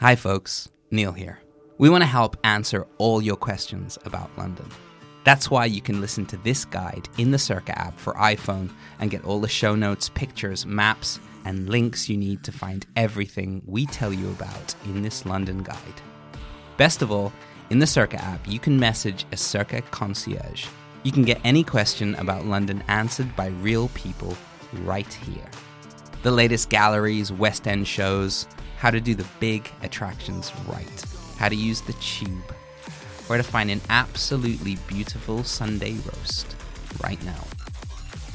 Hi, folks. Neil here. We want to help answer all your questions about London. That's why you can listen to this guide in the Cerca app for iPhone and get all the show notes, pictures, maps, and links you need to find everything we tell you about in this London guide. Best of all, in the Cerca app, you can message a Cerca concierge. You can get any question about London answered by real people right here. The latest galleries, West End shows, how to do the big attractions right, how to use the tube, where to find an absolutely beautiful Sunday roast right now.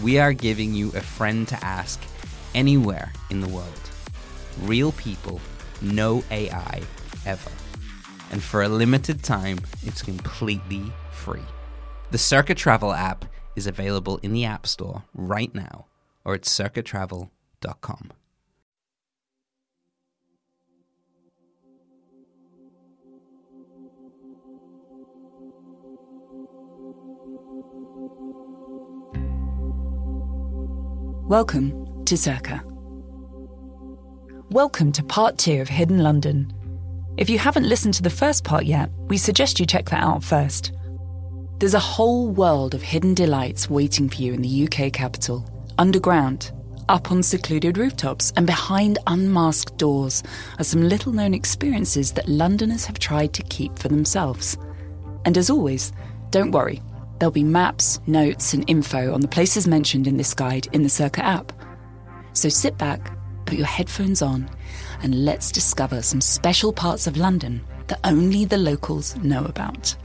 We are giving you a friend to ask anywhere in the world. Real people, no AI ever. And for a limited time, it's completely free. The Cerca Travel app is available in the App Store right now or at cercatravel.com. Welcome to Cerca. Welcome to part two of Hidden London. If you haven't listened to the first part yet, we suggest you check that out first. There's a whole world of hidden delights waiting for you in the UK capital, underground, up on secluded rooftops, and behind unmasked doors are some little known experiences that Londoners have tried to keep for themselves. And as always, don't worry, there'll be maps, notes, and info on the places mentioned in this guide in the Cerca app. So sit back, put your headphones on, and let's discover some special parts of London that only the locals know about.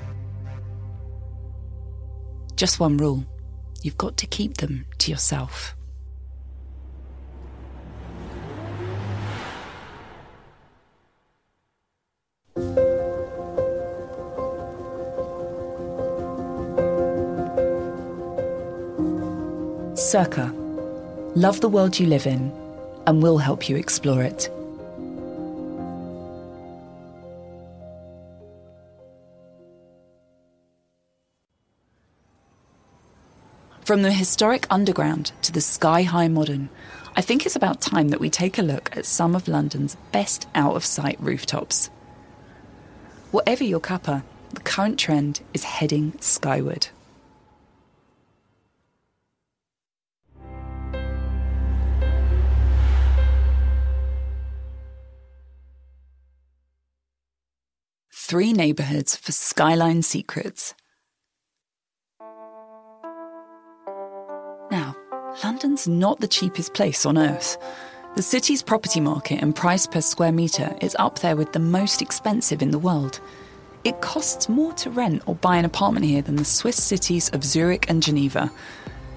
Just one rule you've got to keep them to yourself. Cerca. Love the world you live in, and we'll help you explore it. From the historic underground to the sky high modern, I think it's about time that we take a look at some of London's best out of sight rooftops. Whatever your cuppa, the current trend is heading skyward. Three neighbourhoods for skyline secrets. Now, London's not the cheapest place on earth. The city's property market and price per square metre is up there with the most expensive in the world. It costs more to rent or buy an apartment here than the Swiss cities of Zurich and Geneva.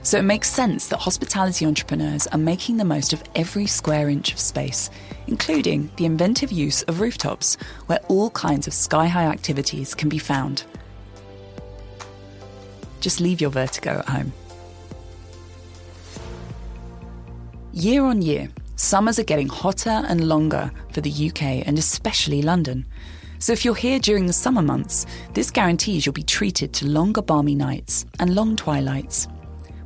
So it makes sense that hospitality entrepreneurs are making the most of every square inch of space, including the inventive use of rooftops, where all kinds of sky high activities can be found. Just leave your vertigo at home. Year on year, summers are getting hotter and longer for the UK and especially London. So if you're here during the summer months, this guarantees you'll be treated to longer balmy nights and long twilights.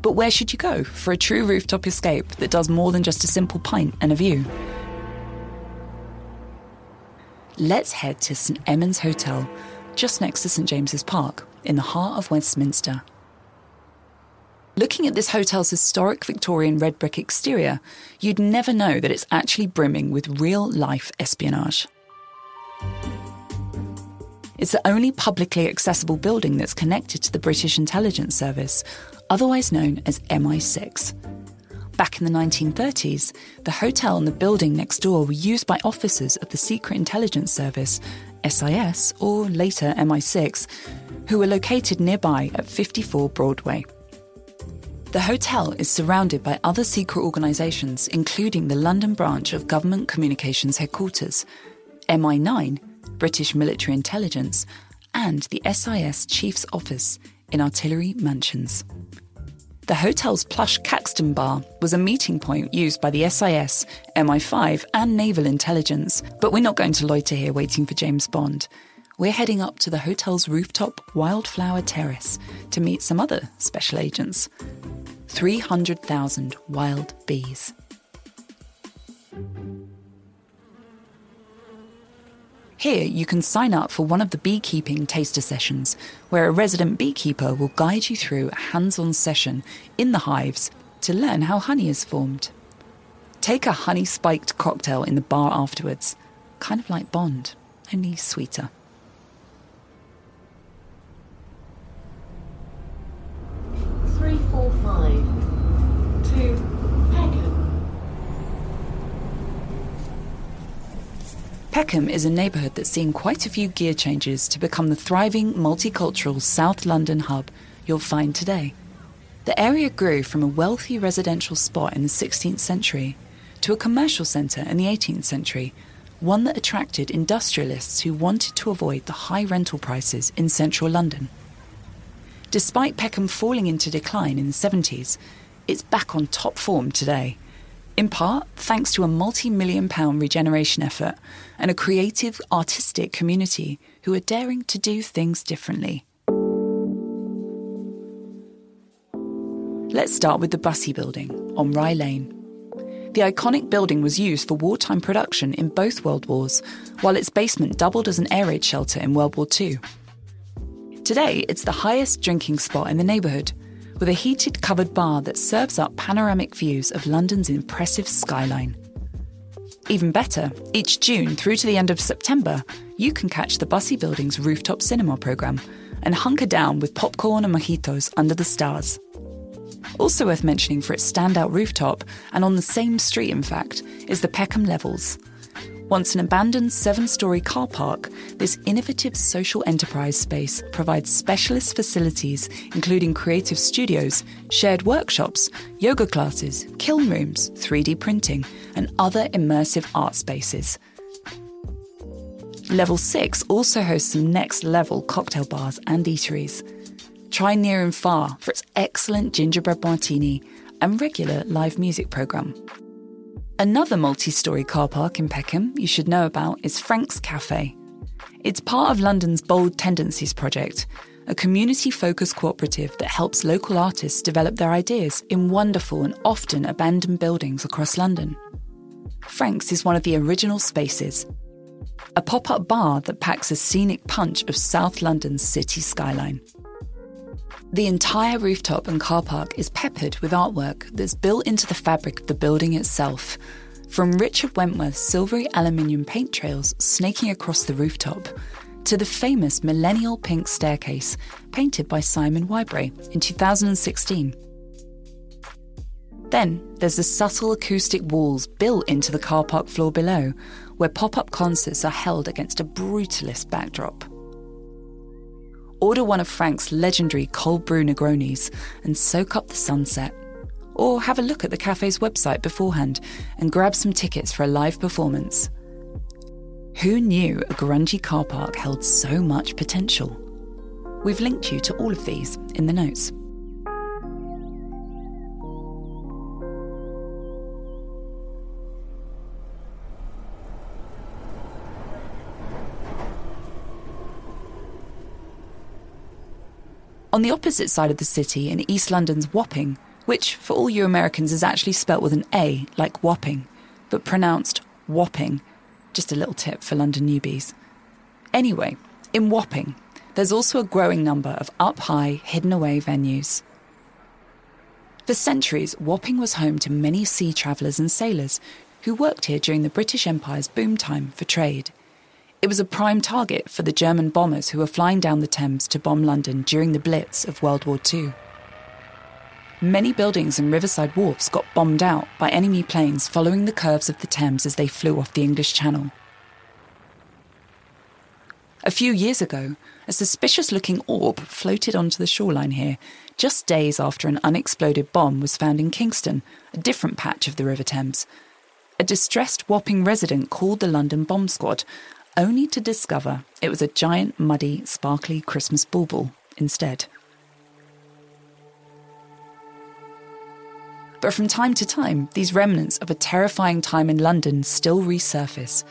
But where should you go for a true rooftop escape that does more than just a simple pint and a view? Let's head to St Ermin's Hotel, just next to St James's Park, in the heart of Westminster. Looking at this hotel's historic Victorian red brick exterior, you'd never know that it's actually brimming with real life espionage. It's the only publicly accessible building that's connected to the British Intelligence Service, otherwise known as MI6. Back in the 1930s, the hotel and the building next door were used by officers of the Secret Intelligence Service, SIS, or later MI6, who were located nearby at 54 Broadway. The hotel is surrounded by other secret organisations, including the London branch of Government Communications Headquarters, MI9, British Military Intelligence, and the SIS Chief's Office in Artillery Mansions. The hotel's plush Caxton bar was a meeting point used by the SIS, MI5, and Naval Intelligence, but we're not going to loiter here waiting for James Bond. We're heading up to the hotel's rooftop Wildflower Terrace to meet some other special agents 300,000 wild bees. Here, you can sign up for one of the beekeeping taster sessions, where a resident beekeeper will guide you through a hands on session in the hives to learn how honey is formed. Take a honey spiked cocktail in the bar afterwards, kind of like Bond, only sweeter. Three four five to Peckham. Peckham is a neighbourhood that's seen quite a few gear changes to become the thriving multicultural South London hub you'll find today. The area grew from a wealthy residential spot in the 16th century to a commercial centre in the 18th century, one that attracted industrialists who wanted to avoid the high rental prices in central London. Despite Peckham falling into decline in the 70s, it's back on top form today. In part thanks to a multi million pound regeneration effort and a creative, artistic community who are daring to do things differently. Let's start with the Bussey Building on Rye Lane. The iconic building was used for wartime production in both World Wars, while its basement doubled as an air raid shelter in World War II. Today, it's the highest drinking spot in the neighbourhood, with a heated covered bar that serves up panoramic views of London's impressive skyline. Even better, each June through to the end of September, you can catch the Bussey Building's rooftop cinema programme and hunker down with popcorn and mojitos under the stars. Also worth mentioning for its standout rooftop, and on the same street in fact, is the Peckham Levels. Once an abandoned seven story car park, this innovative social enterprise space provides specialist facilities including creative studios, shared workshops, yoga classes, kiln rooms, 3D printing, and other immersive art spaces. Level 6 also hosts some next level cocktail bars and eateries. Try Near and Far for its excellent gingerbread martini and regular live music programme. Another multi story car park in Peckham you should know about is Frank's Cafe. It's part of London's Bold Tendencies project, a community focused cooperative that helps local artists develop their ideas in wonderful and often abandoned buildings across London. Frank's is one of the original spaces, a pop up bar that packs a scenic punch of South London's city skyline. The entire rooftop and car park is peppered with artwork that's built into the fabric of the building itself, from Richard Wentworth's silvery aluminium paint trails snaking across the rooftop to the famous millennial pink staircase painted by Simon Whybray in 2016. Then there's the subtle acoustic walls built into the car park floor below, where pop up concerts are held against a brutalist backdrop. Order one of Frank's legendary cold brew Negronis and soak up the sunset. Or have a look at the cafe's website beforehand and grab some tickets for a live performance. Who knew a grungy car park held so much potential? We've linked you to all of these in the notes. On the opposite side of the city, in East London's Wapping, which for all you Americans is actually spelt with an A, like Wapping, but pronounced Whopping. Just a little tip for London newbies. Anyway, in Wapping, there's also a growing number of up high, hidden away venues. For centuries, Wapping was home to many sea travellers and sailors who worked here during the British Empire's boom time for trade. It was a prime target for the German bombers who were flying down the Thames to bomb London during the Blitz of World War II. Many buildings and riverside wharfs got bombed out by enemy planes following the curves of the Thames as they flew off the English Channel. A few years ago, a suspicious looking orb floated onto the shoreline here, just days after an unexploded bomb was found in Kingston, a different patch of the River Thames. A distressed Wapping resident called the London Bomb Squad only to discover it was a giant, muddy, sparkly Christmas bauble instead. But from time to time, these remnants of a terrifying time in London still resurface.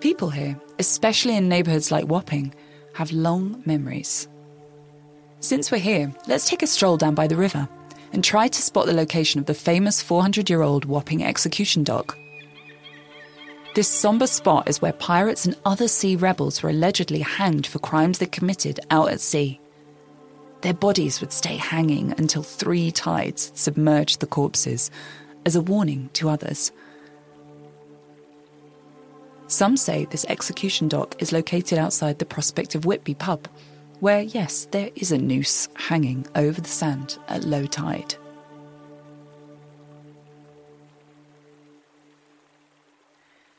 People here, especially in neighbourhoods like Wapping, have long memories. Since we're here, let's take a stroll down by the river and try to spot the location of the famous 400 year old Wapping execution dock This somber spot is where pirates and other sea rebels were allegedly hanged for crimes they committed out at sea. Their bodies would stay hanging until three tides submerged the corpses, as a warning to others. Some say this execution dock is located outside the Prospect of Whitby pub, where, yes, there is a noose hanging over the sand at low tide.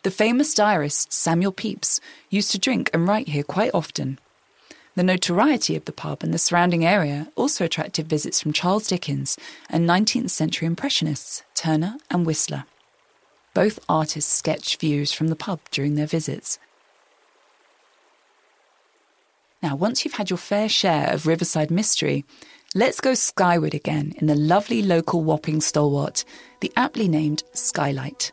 The famous diarist Samuel Pepys used to drink and write here quite often. The notoriety of the pub and the surrounding area also attracted visits from Charles Dickens and 19th century Impressionists Turner and Whistler. Both artists sketched views from the pub during their visits. Now, once you've had your fair share of Riverside mystery, let's go skyward again in the lovely local Wapping stalwart, the aptly named Skylight.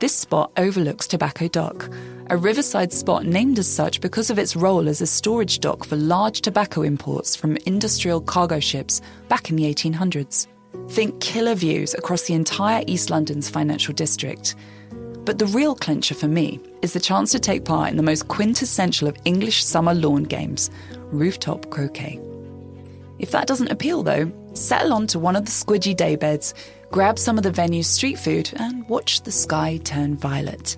This spot overlooks Tobacco Dock, a riverside spot named as such because of its role as a storage dock for large tobacco imports from industrial cargo ships back in the 1800s. Think killer views across the entire East London's financial district. But the real clincher for me is the chance to take part in the most quintessential of English summer lawn games, rooftop croquet. If that doesn't appeal, though, settle onto one of the squidgy daybeds grab some of the venue's street food, and watch the sky turn violet.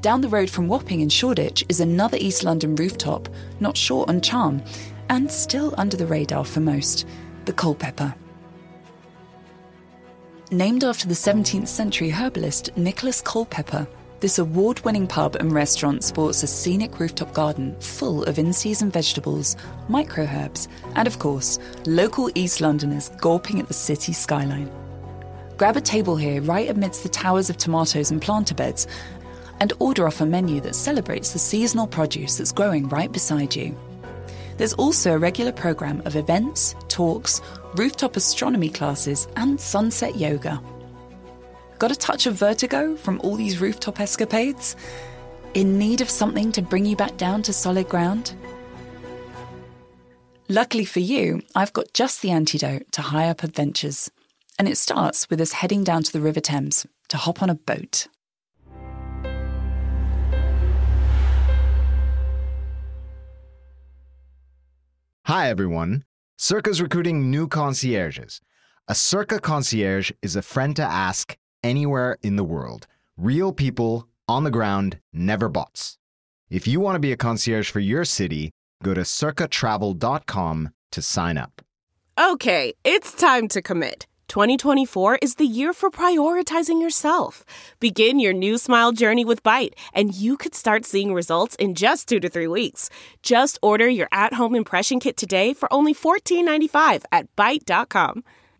Down the road from Wapping in Shoreditch is another East London rooftop, not short on charm, and still under the radar for most the Culpeper. Named after the 17th century herbalist Nicholas Culpeper, this award winning pub and restaurant sports a scenic rooftop garden full of in season vegetables, micro herbs, and of course, local East Londoners gawping at the city skyline. Grab a table here right amidst the towers of tomatoes and planter beds and order off a menu that celebrates the seasonal produce that's growing right beside you. There's also a regular programme of events, talks, rooftop astronomy classes, and sunset yoga. Got a touch of vertigo from all these rooftop escapades? In need of something to bring you back down to solid ground? Luckily for you, I've got just the antidote to high up adventures. And it starts with us heading down to the River Thames to hop on a boat. Hi, everyone. Cerca's recruiting new concierges. A Cerca concierge is a friend to ask anywhere in the world. Real people on the ground, never bots. If you want to be a concierge for your city, go to cercatravel.com to sign up. Okay, it's time to commit. 2024 is the year for prioritizing yourself. Begin your new smile journey with Byte, and you could start seeing results in just two to three weeks. Just order your at home impression kit today for only $14.95 at Byte.com.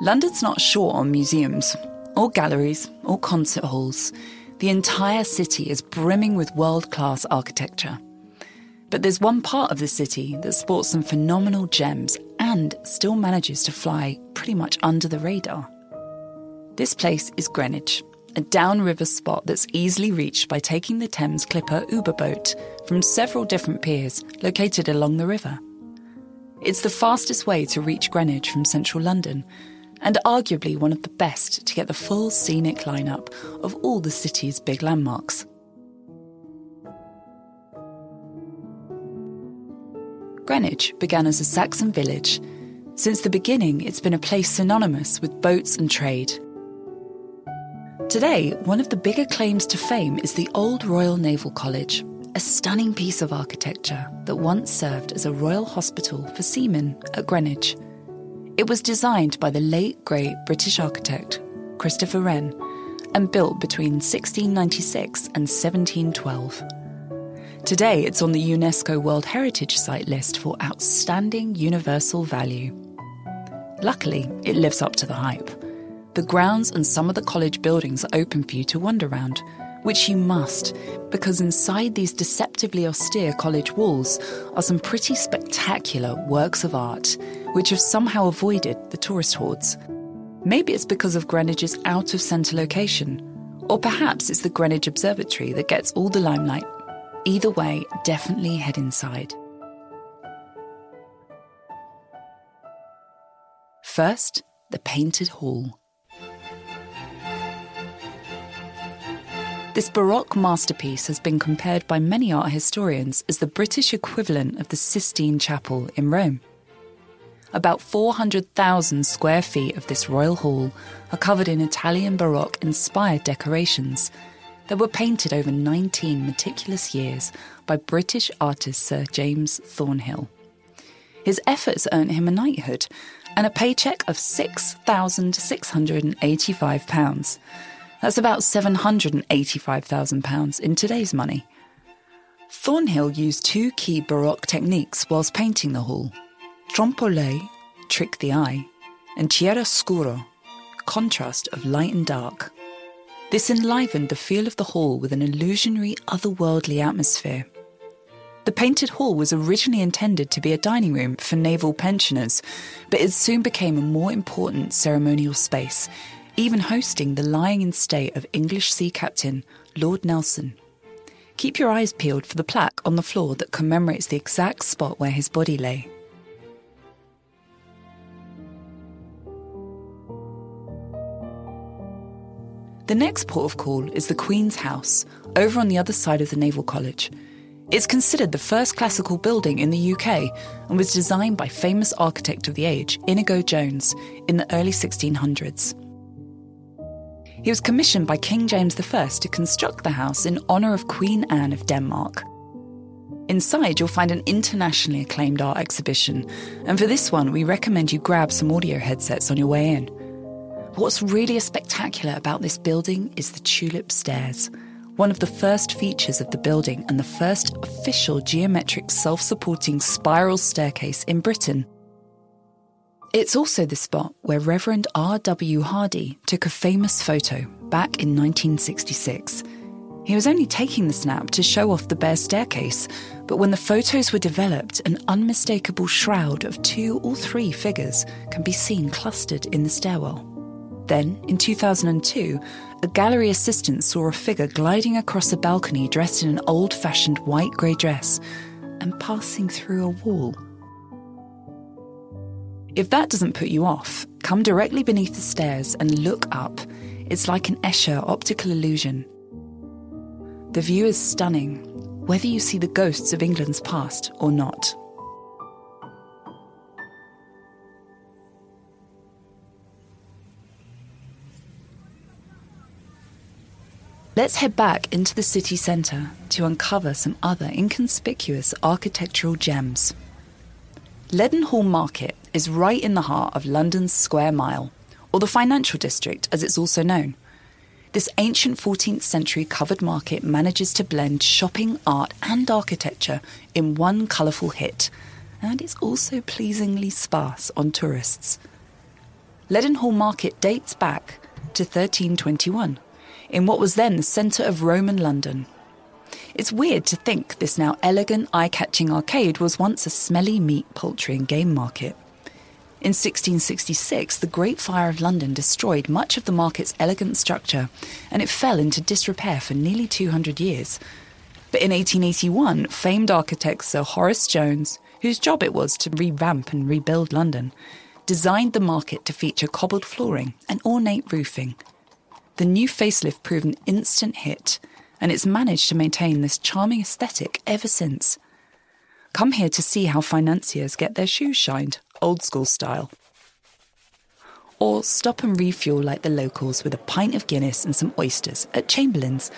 London's not short on museums, or galleries, or concert halls. The entire city is brimming with world class architecture. But there's one part of the city that sports some phenomenal gems and still manages to fly pretty much under the radar. This place is Greenwich, a downriver spot that's easily reached by taking the Thames Clipper Uber boat from several different piers located along the river. It's the fastest way to reach Greenwich from central London, and arguably one of the best to get the full scenic lineup of all the city's big landmarks. Greenwich began as a Saxon village. Since the beginning, it's been a place synonymous with boats and trade. Today, one of the bigger claims to fame is the Old Royal Naval College, a stunning piece of architecture that once served as a royal hospital for seamen at Greenwich. It was designed by the late great British architect Christopher Wren and built between 1696 and 1712. Today, it's on the UNESCO World Heritage Site list for outstanding universal value. Luckily, it lives up to the hype. The grounds and some of the college buildings are open for you to wander around, which you must, because inside these deceptively austere college walls are some pretty spectacular works of art, which have somehow avoided the tourist hordes. Maybe it's because of Greenwich's out of centre location, or perhaps it's the Greenwich Observatory that gets all the limelight. Either way, definitely head inside. First, the Painted Hall. This Baroque masterpiece has been compared by many art historians as the British equivalent of the Sistine Chapel in Rome. About 400,000 square feet of this royal hall are covered in Italian Baroque inspired decorations that were painted over 19 meticulous years by British artist Sir James Thornhill. His efforts earned him a knighthood and a paycheck of £6,685. That's about £785,000 in today's money. Thornhill used two key Baroque techniques whilst painting the hall trompe l'oeil, trick the eye, and chiaroscuro, contrast of light and dark. This enlivened the feel of the hall with an illusionary, otherworldly atmosphere. The painted hall was originally intended to be a dining room for naval pensioners, but it soon became a more important ceremonial space, even hosting the lying in state of English sea captain Lord Nelson. Keep your eyes peeled for the plaque on the floor that commemorates the exact spot where his body lay. The next port of call is the Queen's House, over on the other side of the Naval College. It's considered the first classical building in the UK and was designed by famous architect of the age, Inigo Jones, in the early 1600s. He was commissioned by King James I to construct the house in honour of Queen Anne of Denmark. Inside, you'll find an internationally acclaimed art exhibition, and for this one, we recommend you grab some audio headsets on your way in. What's really spectacular about this building is the tulip stairs, one of the first features of the building and the first official geometric self supporting spiral staircase in Britain. It's also the spot where Reverend R.W. Hardy took a famous photo back in 1966. He was only taking the snap to show off the bare staircase, but when the photos were developed, an unmistakable shroud of two or three figures can be seen clustered in the stairwell. Then, in 2002, a gallery assistant saw a figure gliding across a balcony dressed in an old fashioned white grey dress and passing through a wall. If that doesn't put you off, come directly beneath the stairs and look up. It's like an Escher optical illusion. The view is stunning, whether you see the ghosts of England's past or not. Let's head back into the city centre to uncover some other inconspicuous architectural gems. Leadenhall Market is right in the heart of London's Square Mile, or the financial district as it's also known. This ancient 14th century covered market manages to blend shopping, art, and architecture in one colourful hit, and it's also pleasingly sparse on tourists. Leadenhall Market dates back to 1321 in what was then the centre of Roman London. It's weird to think this now elegant, eye catching arcade was once a smelly meat, poultry, and game market. In 1666, the Great Fire of London destroyed much of the market's elegant structure, and it fell into disrepair for nearly 200 years. But in 1881, famed architect Sir Horace Jones, whose job it was to revamp and rebuild London, designed the market to feature cobbled flooring and ornate roofing, the new facelift proved an instant hit, and it's managed to maintain this charming aesthetic ever since. Come here to see how financiers get their shoes shined, old school style. Or stop and refuel like the locals with a pint of Guinness and some oysters at Chamberlain's,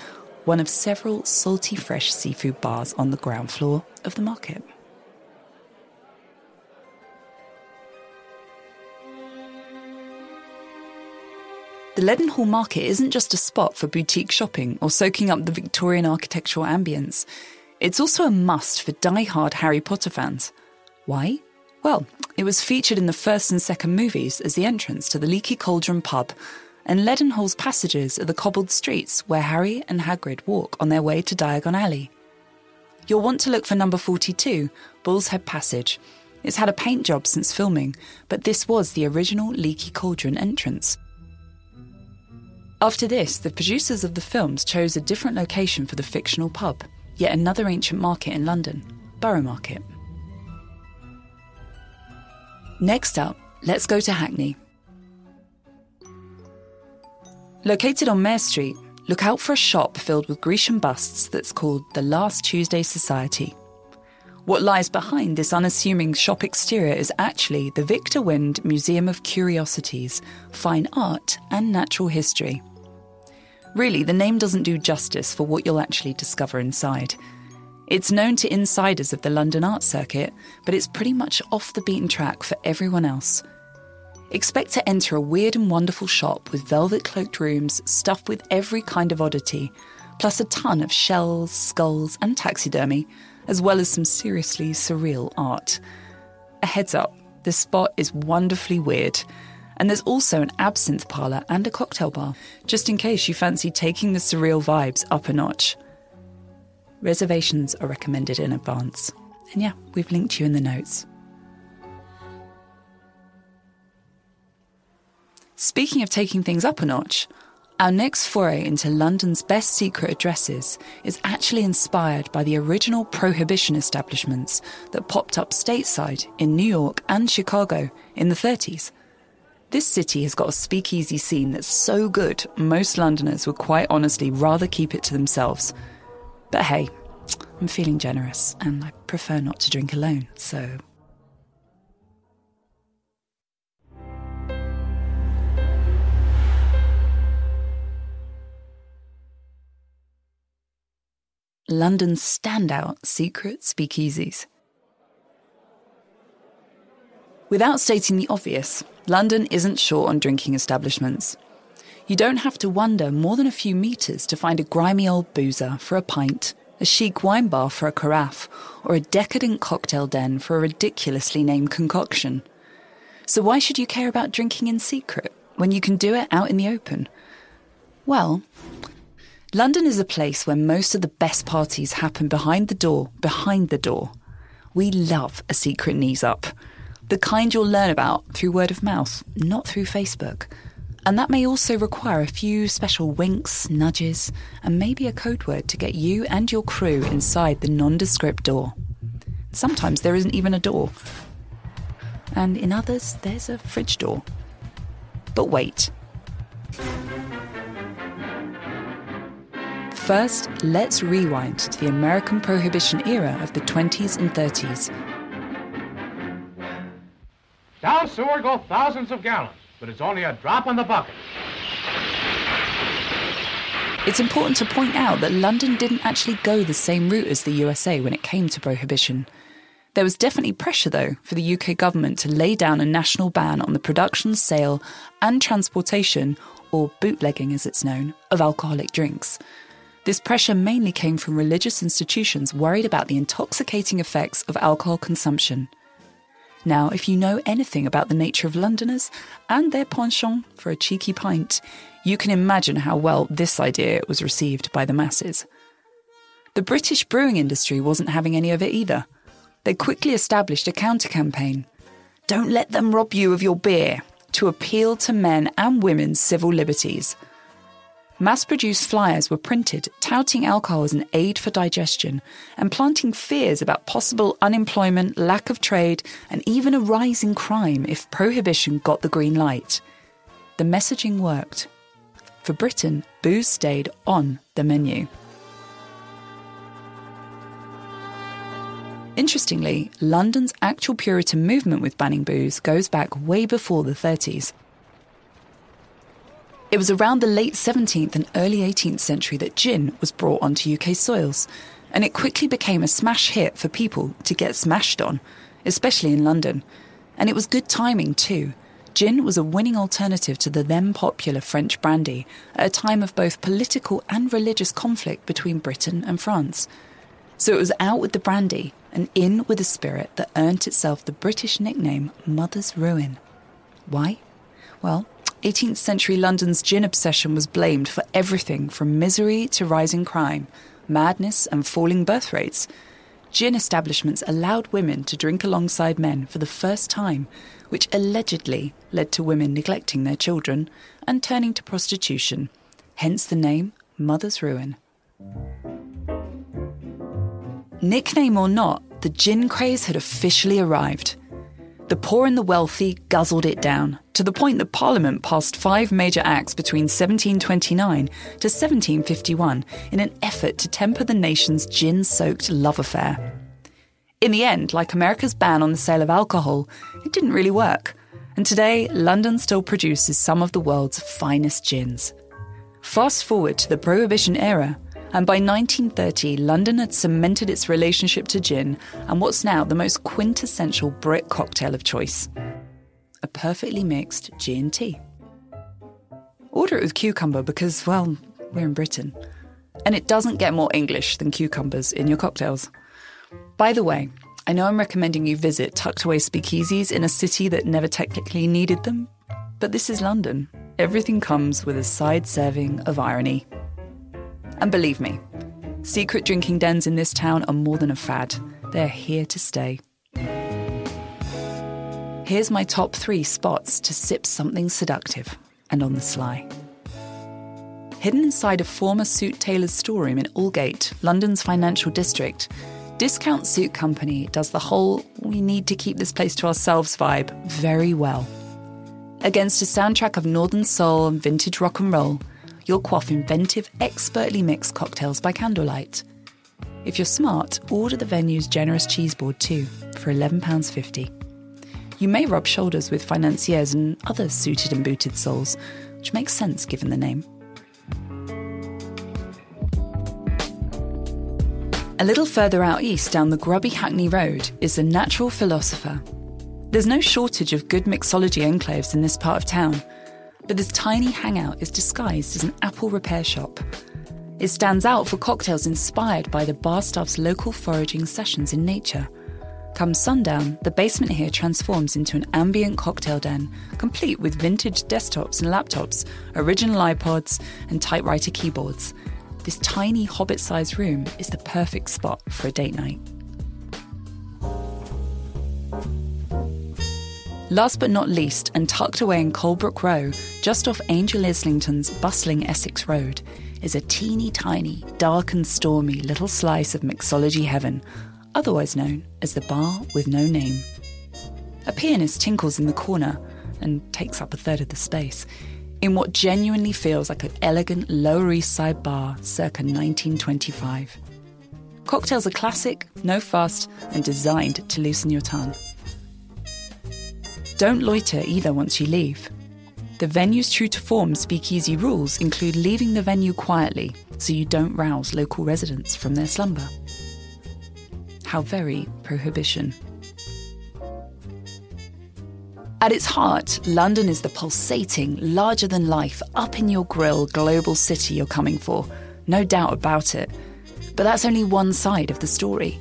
one of several salty fresh seafood bars on the ground floor of the market. The Leadenhall Market isn't just a spot for boutique shopping or soaking up the Victorian architectural ambience. It's also a must for die-hard Harry Potter fans. Why? Well, it was featured in the first and second movies as the entrance to the Leaky Cauldron pub, and Leadenhall's passages are the cobbled streets where Harry and Hagrid walk on their way to Diagon Alley. You'll want to look for number 42, Bull's Head Passage. It's had a paint job since filming, but this was the original Leaky Cauldron entrance. After this, the producers of the films chose a different location for the fictional pub, yet another ancient market in London, Borough Market. Next up, let's go to Hackney. Located on Mare Street, look out for a shop filled with Grecian busts that's called the Last Tuesday Society. What lies behind this unassuming shop exterior is actually the Victor Wynd Museum of Curiosities, Fine Art and Natural History. Really, the name doesn't do justice for what you'll actually discover inside. It's known to insiders of the London art circuit, but it's pretty much off the beaten track for everyone else. Expect to enter a weird and wonderful shop with velvet cloaked rooms stuffed with every kind of oddity, plus a ton of shells, skulls, and taxidermy, as well as some seriously surreal art. A heads up, this spot is wonderfully weird. And there's also an absinthe parlour and a cocktail bar, just in case you fancy taking the surreal vibes up a notch. Reservations are recommended in advance. And yeah, we've linked you in the notes. Speaking of taking things up a notch, our next foray into London's best secret addresses is actually inspired by the original prohibition establishments that popped up stateside in New York and Chicago in the 30s. This city has got a speakeasy scene that's so good, most Londoners would quite honestly rather keep it to themselves. But hey, I'm feeling generous and I prefer not to drink alone, so London's standout secret speakeasies. Without stating the obvious, London isn't short on drinking establishments. You don't have to wander more than a few metres to find a grimy old boozer for a pint, a chic wine bar for a carafe, or a decadent cocktail den for a ridiculously named concoction. So, why should you care about drinking in secret when you can do it out in the open? Well, London is a place where most of the best parties happen behind the door, behind the door. We love a secret knees up. The kind you'll learn about through word of mouth, not through Facebook. And that may also require a few special winks, nudges, and maybe a code word to get you and your crew inside the nondescript door. Sometimes there isn't even a door. And in others, there's a fridge door. But wait. First, let's rewind to the American Prohibition era of the 20s and 30s. Down sewer go thousands of gallons, but it's only a drop in the bucket. It's important to point out that London didn't actually go the same route as the USA when it came to prohibition. There was definitely pressure, though, for the UK government to lay down a national ban on the production, sale, and transportation, or bootlegging as it's known, of alcoholic drinks. This pressure mainly came from religious institutions worried about the intoxicating effects of alcohol consumption. Now, if you know anything about the nature of Londoners and their penchant for a cheeky pint, you can imagine how well this idea was received by the masses. The British brewing industry wasn't having any of it either. They quickly established a counter campaign Don't let them rob you of your beer to appeal to men and women's civil liberties. Mass produced flyers were printed touting alcohol as an aid for digestion and planting fears about possible unemployment, lack of trade, and even a rise in crime if prohibition got the green light. The messaging worked. For Britain, booze stayed on the menu. Interestingly, London's actual Puritan movement with banning booze goes back way before the 30s. It was around the late 17th and early 18th century that gin was brought onto UK soils, and it quickly became a smash hit for people to get smashed on, especially in London. And it was good timing too. Gin was a winning alternative to the then popular French brandy at a time of both political and religious conflict between Britain and France. So it was out with the brandy, and in with a spirit that earned itself the British nickname Mother's Ruin. Why? Well, 18th century London's gin obsession was blamed for everything from misery to rising crime, madness, and falling birth rates. Gin establishments allowed women to drink alongside men for the first time, which allegedly led to women neglecting their children and turning to prostitution, hence the name Mother's Ruin. Nickname or not, the gin craze had officially arrived. The poor and the wealthy guzzled it down, to the point that Parliament passed five major acts between 1729 to 1751 in an effort to temper the nation's gin soaked love affair. In the end, like America's ban on the sale of alcohol, it didn't really work. And today, London still produces some of the world's finest gins. Fast forward to the Prohibition era, and by 1930, London had cemented its relationship to gin and what's now the most quintessential Brit cocktail of choice a perfectly mixed G&T. Order it with cucumber because, well, we're in Britain. And it doesn't get more English than cucumbers in your cocktails. By the way, I know I'm recommending you visit tucked away speakeasies in a city that never technically needed them, but this is London. Everything comes with a side serving of irony. And believe me, secret drinking dens in this town are more than a fad, they're here to stay. Here's my top three spots to sip something seductive and on the sly. Hidden inside a former suit tailor's storeroom in Aldgate, London's financial district, Discount Suit Company does the whole we need to keep this place to ourselves vibe very well. Against a soundtrack of northern soul and vintage rock and roll, you'll quaff inventive, expertly mixed cocktails by candlelight. If you're smart, order the venue's generous cheese board too, for £11.50. You may rub shoulders with financiers and other suited and booted souls, which makes sense given the name. A little further out east down the grubby Hackney Road is the Natural Philosopher. There's no shortage of good mixology enclaves in this part of town, but this tiny hangout is disguised as an apple repair shop. It stands out for cocktails inspired by the bar staff's local foraging sessions in nature. Come sundown, the basement here transforms into an ambient cocktail den, complete with vintage desktops and laptops, original iPods, and typewriter keyboards. This tiny hobbit sized room is the perfect spot for a date night. Last but not least, and tucked away in Colebrook Row, just off Angel Islington's bustling Essex Road, is a teeny tiny, dark and stormy little slice of mixology heaven, otherwise known as the Bar with No Name. A pianist tinkles in the corner and takes up a third of the space in what genuinely feels like an elegant Lower East Side bar circa 1925. Cocktails are classic, no fuss, and designed to loosen your tongue. Don't loiter either once you leave. The venue's true to form speakeasy rules include leaving the venue quietly so you don't rouse local residents from their slumber. How very prohibition. At its heart, London is the pulsating, larger than life, up in your grill global city you're coming for. No doubt about it. But that's only one side of the story.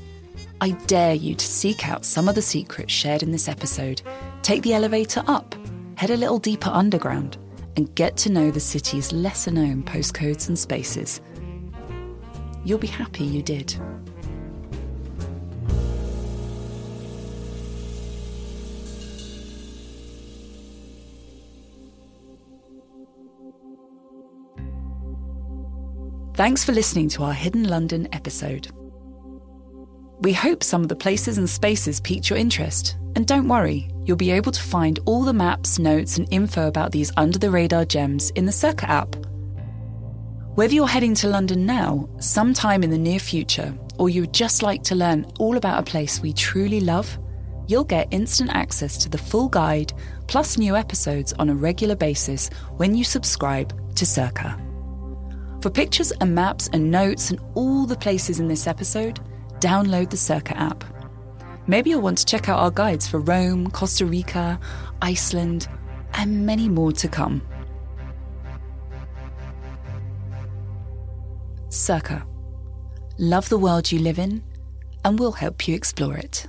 I dare you to seek out some of the secrets shared in this episode Take the elevator up, head a little deeper underground, and get to know the city's lesser known postcodes and spaces. You'll be happy you did. Thanks for listening to our Hidden London episode. We hope some of the places and spaces piqued your interest. And don't worry, you'll be able to find all the maps, notes, and info about these under the radar gems in the Cerca app. Whether you're heading to London now, sometime in the near future, or you would just like to learn all about a place we truly love, you'll get instant access to the full guide plus new episodes on a regular basis when you subscribe to Cerca. For pictures and maps and notes and all the places in this episode, download the Cerca app. Maybe you'll want to check out our guides for Rome, Costa Rica, Iceland, and many more to come. Cerca. Love the world you live in and we'll help you explore it.